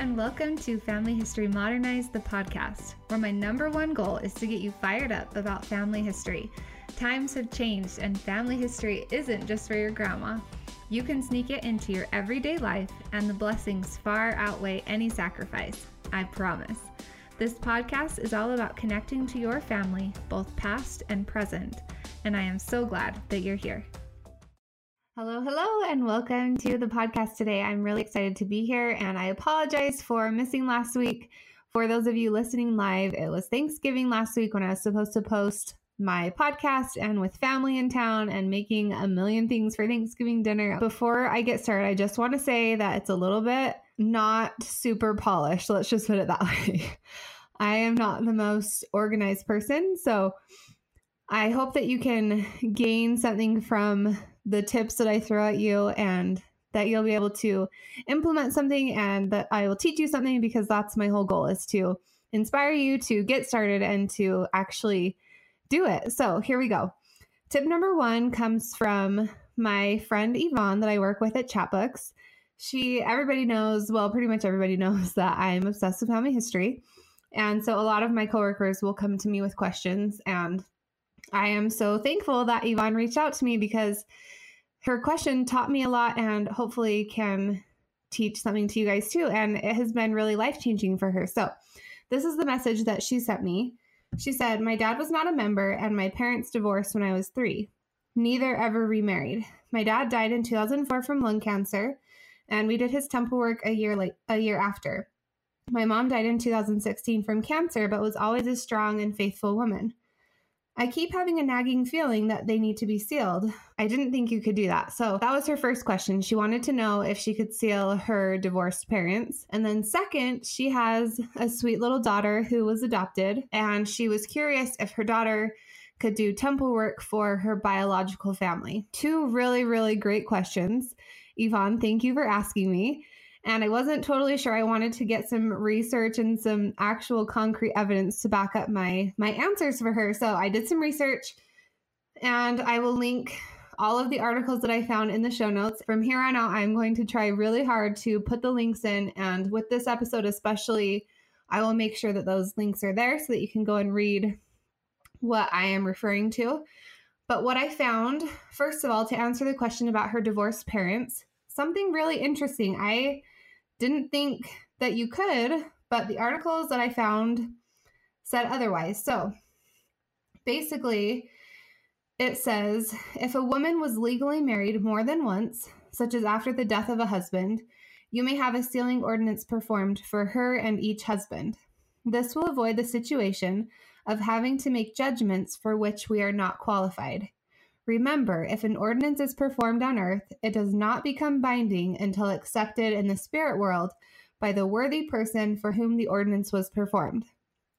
and welcome to Family History Modernized, the podcast, where my number one goal is to get you fired up about family history. Times have changed, and family history isn't just for your grandma. You can sneak it into your everyday life, and the blessings far outweigh any sacrifice. I promise. This podcast is all about connecting to your family, both past and present, and I am so glad that you're here. Hello, hello, and welcome to the podcast today. I'm really excited to be here, and I apologize for missing last week. For those of you listening live, it was Thanksgiving last week when I was supposed to post my podcast and with family in town and making a million things for Thanksgiving dinner. Before I get started, I just want to say that it's a little bit not super polished. Let's just put it that way. I am not the most organized person, so I hope that you can gain something from the tips that I throw at you and that you'll be able to implement something and that I will teach you something because that's my whole goal is to inspire you to get started and to actually do it. So here we go. Tip number one comes from my friend Yvonne that I work with at Chatbooks. She, everybody knows, well, pretty much everybody knows that I'm obsessed with family history. And so a lot of my coworkers will come to me with questions. And I am so thankful that Yvonne reached out to me because her question taught me a lot and hopefully can teach something to you guys too. And it has been really life changing for her. So, this is the message that she sent me. She said, My dad was not a member, and my parents divorced when I was three. Neither ever remarried. My dad died in 2004 from lung cancer, and we did his temple work a year late, a year after. My mom died in 2016 from cancer, but was always a strong and faithful woman. I keep having a nagging feeling that they need to be sealed. I didn't think you could do that. So that was her first question. She wanted to know if she could seal her divorced parents. And then, second, she has a sweet little daughter who was adopted, and she was curious if her daughter could do temple work for her biological family. Two really, really great questions. Yvonne, thank you for asking me and I wasn't totally sure. I wanted to get some research and some actual concrete evidence to back up my my answers for her. So I did some research and I will link all of the articles that I found in the show notes. From here on out, I'm going to try really hard to put the links in and with this episode especially, I will make sure that those links are there so that you can go and read what I am referring to. But what I found, first of all, to answer the question about her divorced parents, something really interesting. I didn't think that you could, but the articles that I found said otherwise. So basically, it says if a woman was legally married more than once, such as after the death of a husband, you may have a sealing ordinance performed for her and each husband. This will avoid the situation of having to make judgments for which we are not qualified. Remember, if an ordinance is performed on earth, it does not become binding until accepted in the spirit world by the worthy person for whom the ordinance was performed.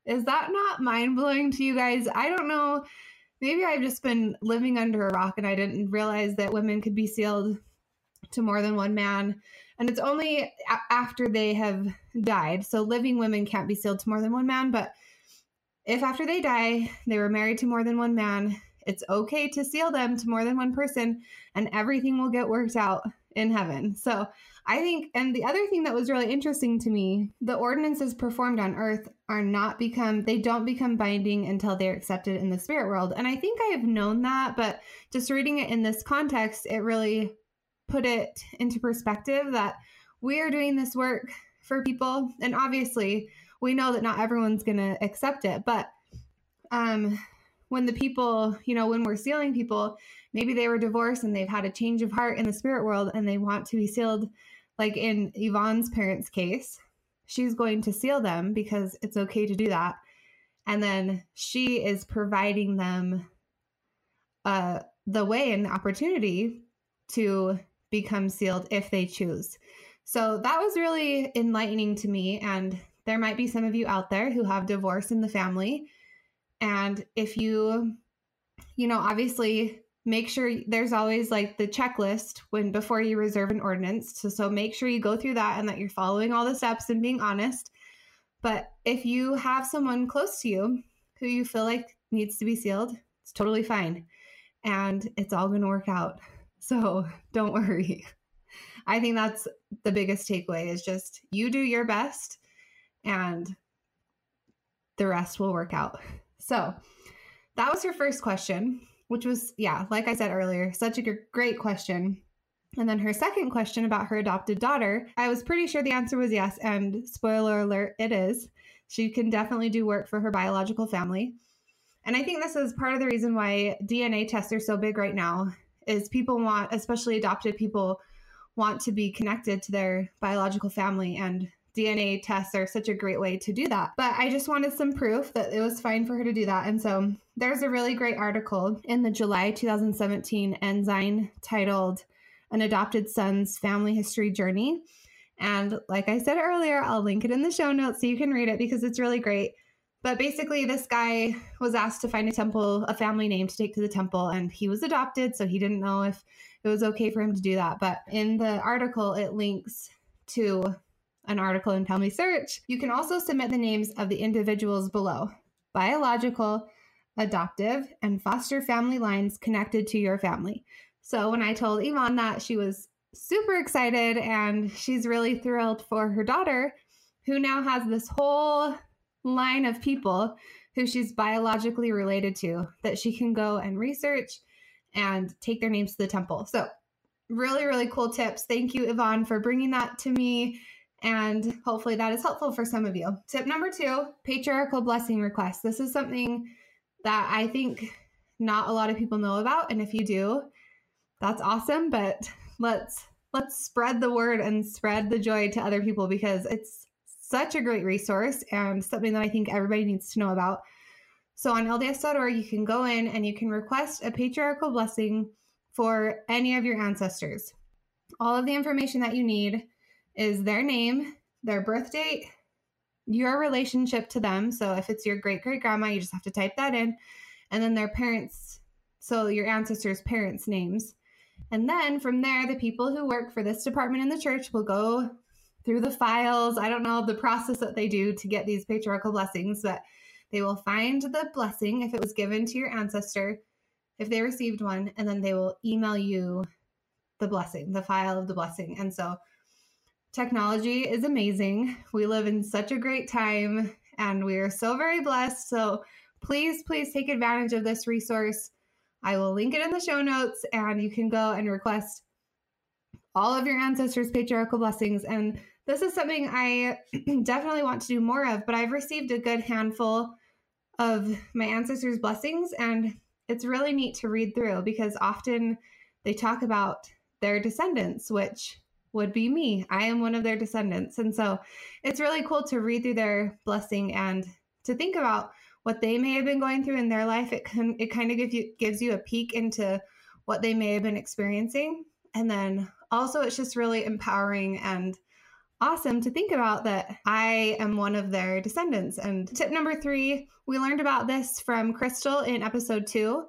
Is that not mind blowing to you guys? I don't know. Maybe I've just been living under a rock and I didn't realize that women could be sealed to more than one man. And it's only a- after they have died. So living women can't be sealed to more than one man. But if after they die, they were married to more than one man, it's okay to seal them to more than one person and everything will get worked out in heaven. So I think, and the other thing that was really interesting to me, the ordinances performed on earth are not become, they don't become binding until they're accepted in the spirit world. And I think I have known that, but just reading it in this context, it really put it into perspective that we are doing this work for people. And obviously, we know that not everyone's going to accept it, but um, when the people, you know, when we're sealing people, maybe they were divorced and they've had a change of heart in the spirit world and they want to be sealed, like in Yvonne's parents' case, she's going to seal them because it's okay to do that. And then she is providing them uh, the way and the opportunity to become sealed if they choose. So that was really enlightening to me. And there might be some of you out there who have divorce in the family and if you, you know, obviously make sure there's always like the checklist when before you reserve an ordinance. So, so make sure you go through that and that you're following all the steps and being honest. But if you have someone close to you who you feel like needs to be sealed, it's totally fine. And it's all going to work out. So don't worry. I think that's the biggest takeaway is just you do your best and the rest will work out. So that was her first question, which was, yeah, like I said earlier, such a great question. And then her second question about her adopted daughter, I was pretty sure the answer was yes. And spoiler alert, it is. She can definitely do work for her biological family. And I think this is part of the reason why DNA tests are so big right now is people want, especially adopted people, want to be connected to their biological family and DNA tests are such a great way to do that. But I just wanted some proof that it was fine for her to do that. And so there's a really great article in the July 2017 Ensign titled An Adopted Son's Family History Journey. And like I said earlier, I'll link it in the show notes so you can read it because it's really great. But basically, this guy was asked to find a temple, a family name to take to the temple, and he was adopted, so he didn't know if it was okay for him to do that. But in the article, it links to an article in Family Search. You can also submit the names of the individuals below biological, adoptive, and foster family lines connected to your family. So when I told Yvonne that, she was super excited and she's really thrilled for her daughter, who now has this whole line of people who she's biologically related to that she can go and research and take their names to the temple. So, really, really cool tips. Thank you, Yvonne, for bringing that to me. And hopefully that is helpful for some of you. Tip number two patriarchal blessing requests. This is something that I think not a lot of people know about. And if you do, that's awesome. But let's let's spread the word and spread the joy to other people because it's such a great resource and something that I think everybody needs to know about. So on LDS.org, you can go in and you can request a patriarchal blessing for any of your ancestors. All of the information that you need is their name, their birth date, your relationship to them. So if it's your great great grandma, you just have to type that in, and then their parents, so your ancestors' parents' names. And then from there, the people who work for this department in the church will go through the files. I don't know the process that they do to get these patriarchal blessings, but they will find the blessing if it was given to your ancestor, if they received one, and then they will email you the blessing, the file of the blessing. And so technology is amazing. We live in such a great time and we are so very blessed. So please, please take advantage of this resource. I will link it in the show notes and you can go and request all of your ancestors' patriarchal blessings. And this is something I definitely want to do more of, but I've received a good handful of my ancestors' blessings, and it's really neat to read through because often they talk about their descendants, which would be me. I am one of their descendants. And so it's really cool to read through their blessing and to think about what they may have been going through in their life. It can it kind of gives you gives you a peek into what they may have been experiencing. And then also it's just really empowering and awesome to think about that I am one of their descendants. And tip number three, we learned about this from Crystal in episode two,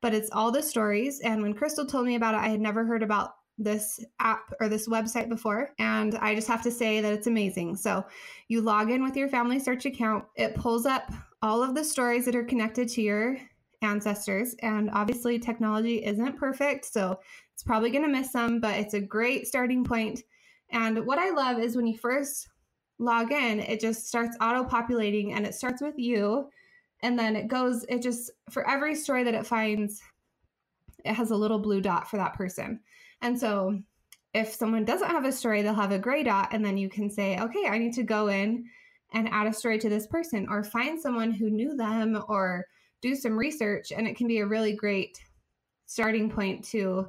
but it's all the stories. And when Crystal told me about it, I had never heard about this app or this website before. And I just have to say that it's amazing. So you log in with your family search account, it pulls up all of the stories that are connected to your ancestors. And obviously, technology isn't perfect. So it's probably going to miss some, but it's a great starting point. and what I love is when you first log in, it just starts auto populating and it starts with you. And then it goes, it just, for every story that it finds, it has a little blue dot for that person. And so if someone doesn't have a story, they'll have a gray dot. And then you can say, okay, I need to go in and add a story to this person or find someone who knew them or do some research. And it can be a really great starting point to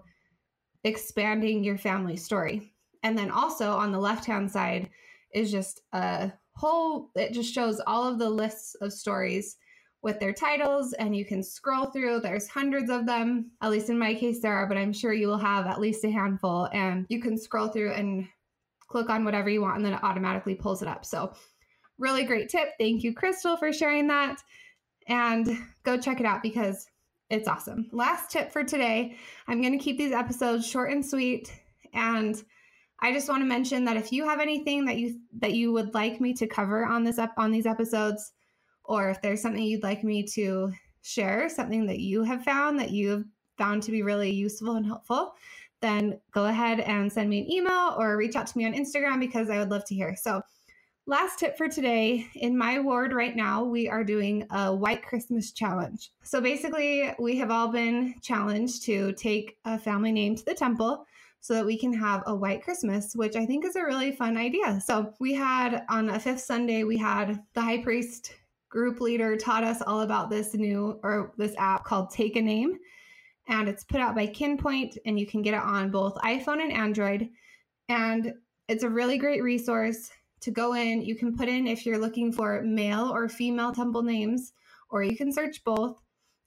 expanding your family story. And then also on the left hand side is just a whole, it just shows all of the lists of stories with their titles and you can scroll through. There's hundreds of them. At least in my case, there are, but I'm sure you will have at least a handful. And you can scroll through and click on whatever you want and then it automatically pulls it up. So, really great tip. Thank you, Crystal, for sharing that. And go check it out because it's awesome. Last tip for today I'm going to keep these episodes short and sweet. And I just want to mention that if you have anything that you that you would like me to cover on this up on these episodes, or if there's something you'd like me to share, something that you have found that you have found to be really useful and helpful, then go ahead and send me an email or reach out to me on Instagram because I would love to hear. So, last tip for today in my ward right now, we are doing a white Christmas challenge. So, basically, we have all been challenged to take a family name to the temple so that we can have a white Christmas, which I think is a really fun idea. So, we had on a fifth Sunday, we had the high priest group leader taught us all about this new or this app called Take a Name and it's put out by Kinpoint, and you can get it on both iPhone and Android. And it's a really great resource to go in. You can put in if you're looking for male or female temple names, or you can search both.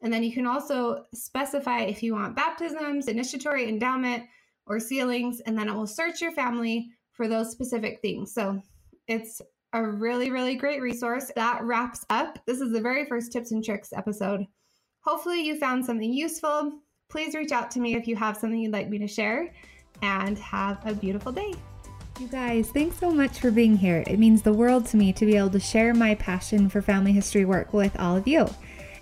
And then you can also specify if you want baptisms, initiatory endowment, or sealings, and then it will search your family for those specific things. So it's a really, really great resource. That wraps up. This is the very first tips and tricks episode. Hopefully, you found something useful please reach out to me if you have something you'd like me to share and have a beautiful day. You guys, thanks so much for being here. It means the world to me to be able to share my passion for family history work with all of you.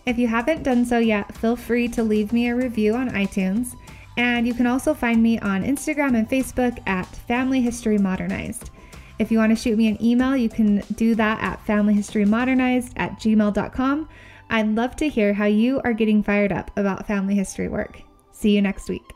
If you haven't done so yet, feel free to leave me a review on iTunes. And you can also find me on Instagram and Facebook at Family History Modernized. If you want to shoot me an email, you can do that at familyhistorymodernized at gmail.com. I'd love to hear how you are getting fired up about family history work. See you next week.